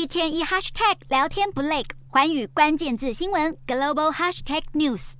一天一 hashtag 聊天不累，环宇关键字新闻 global hashtag news。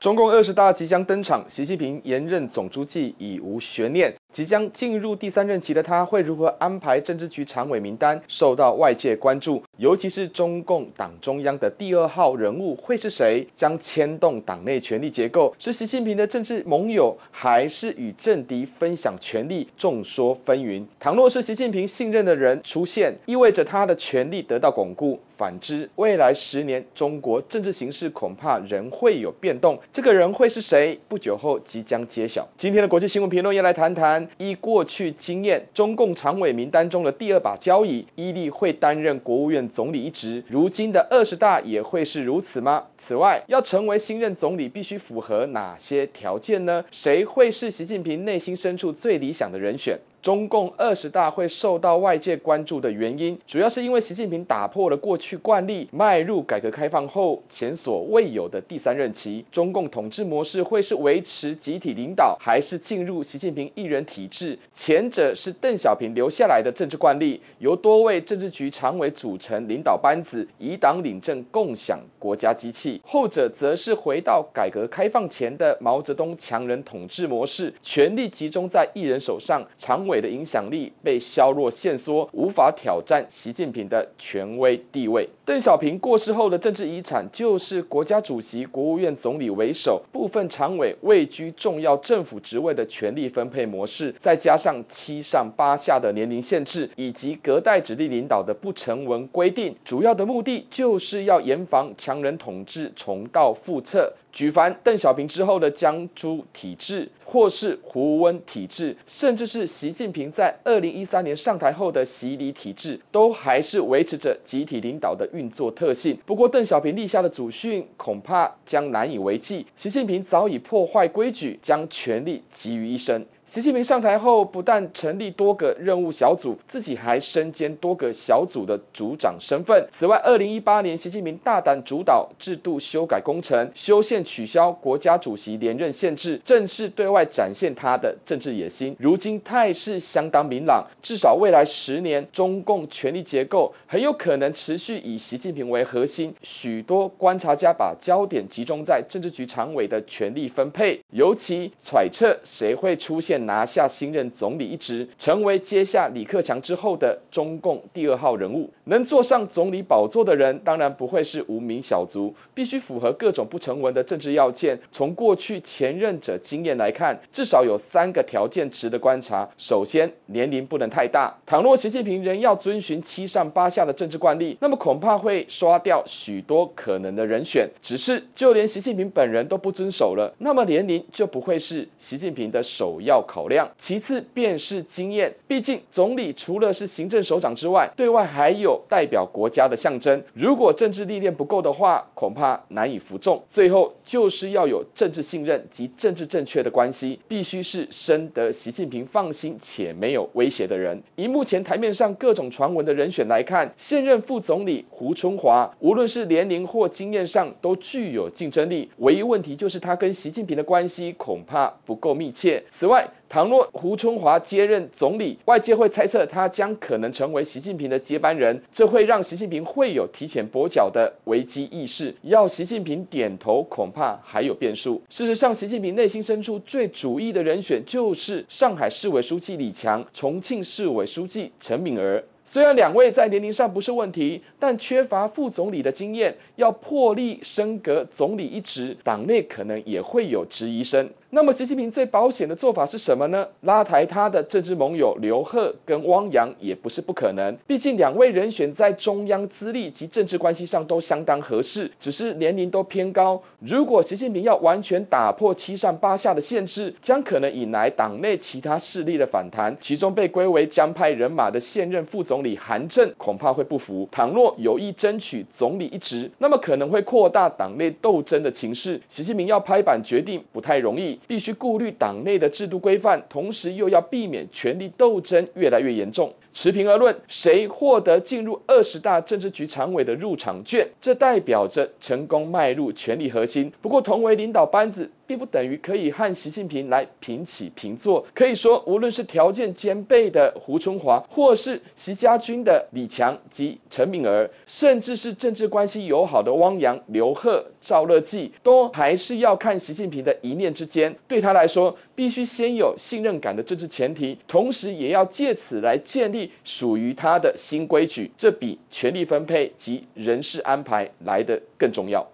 中共二十大即将登场，习近平连任总书记已无悬念。即将进入第三任期的他，会如何安排政治局常委名单，受到外界关注。尤其是中共党中央的第二号人物会是谁？将牵动党内权力结构，是习近平的政治盟友，还是与政敌分享权力？众说纷纭。倘若是习近平信任的人出现，意味着他的权力得到巩固。反之，未来十年中国政治形势恐怕仍会有变动。这个人会是谁？不久后即将揭晓。今天的国际新闻评论要来谈谈，依过去经验，中共常委名单中的第二把交椅，伊利会担任国务院总理一职。如今的二十大也会是如此吗？此外，要成为新任总理，必须符合哪些条件呢？谁会是习近平内心深处最理想的人选？中共二十大会受到外界关注的原因，主要是因为习近平打破了过去惯例，迈入改革开放后前所未有的第三任期。中共统治模式会是维持集体领导，还是进入习近平一人体制？前者是邓小平留下来的政治惯例，由多位政治局常委组成领导班子，以党领政，共享国家机器；后者则是回到改革开放前的毛泽东强人统治模式，权力集中在一人手上，常委。的影响力被削弱限缩，无法挑战习近平的权威地位。邓小平过世后的政治遗产就是国家主席、国务院总理为首，部分常委位居重要政府职位的权力分配模式，再加上七上八下的年龄限制，以及隔代指定领导的不成文规定，主要的目的就是要严防强人统治重蹈覆辙。举凡邓小平之后的江朱体制，或是胡温体制，甚至是习近平在二零一三年上台后的习李体制，都还是维持着集体领导的运作特性。不过，邓小平立下的祖训恐怕将难以为继。习近平早已破坏规矩，将权力集于一身。习近平上台后，不但成立多个任务小组，自己还身兼多个小组的组长身份。此外，二零一八年，习近平大胆主导制度修改工程，修宪取消国家主席连任限制，正式对外展现他的政治野心。如今态势相当明朗，至少未来十年，中共权力结构很有可能持续以习近平为核心。许多观察家把焦点集中在政治局常委的权力分配，尤其揣测谁会出现。拿下新任总理一职，成为接下李克强之后的中共第二号人物。能坐上总理宝座的人，当然不会是无名小卒，必须符合各种不成文的政治要件。从过去前任者经验来看，至少有三个条件值得观察。首先，年龄不能太大。倘若习近平仍要遵循七上八下的政治惯例，那么恐怕会刷掉许多可能的人选。只是，就连习近平本人都不遵守了，那么年龄就不会是习近平的首要考量。其次便是经验，毕竟总理除了是行政首长之外，对外还有代表国家的象征。如果政治历练不够的话，恐怕难以服众。最后就是要有政治信任及政治正确的关系，必须是深得习近平放心且没有威胁的人。以目前台面上各种传闻的人选来看，现任副总理胡春华，无论是年龄或经验上都具有竞争力。唯一问题就是他跟习近平的关系恐怕不够密切。此外，倘若胡春华接任总理，外界会猜测他将可能成为习近平的接班人，这会让习近平会有提前跛脚的危机意识。要习近平点头，恐怕还有变数。事实上，习近平内心深处最主意的人选就是上海市委书记李强、重庆市委书记陈敏尔。虽然两位在年龄上不是问题，但缺乏副总理的经验，要破例升格总理一职，党内可能也会有质疑声。那么，习近平最保险的做法是什么呢？拉抬他的政治盟友刘鹤跟汪洋也不是不可能。毕竟两位人选在中央资历及政治关系上都相当合适，只是年龄都偏高。如果习近平要完全打破七上八下的限制，将可能引来党内其他势力的反弹。其中被归为江派人马的现任副总理韩正恐怕会不服。倘若有意争取总理一职，那么可能会扩大党内斗争的情势。习近平要拍板决定不太容易。必须顾虑党内的制度规范，同时又要避免权力斗争越来越严重。持平而论，谁获得进入二十大政治局常委的入场券，这代表着成功迈入权力核心。不过，同为领导班子。并不等于可以和习近平来平起平坐。可以说，无论是条件兼备的胡春华，或是习家军的李强及陈敏尔，甚至是政治关系友好的汪洋、刘鹤、赵乐际，都还是要看习近平的一念之间。对他来说，必须先有信任感的政治前提，同时也要借此来建立属于他的新规矩。这比权力分配及人事安排来得更重要。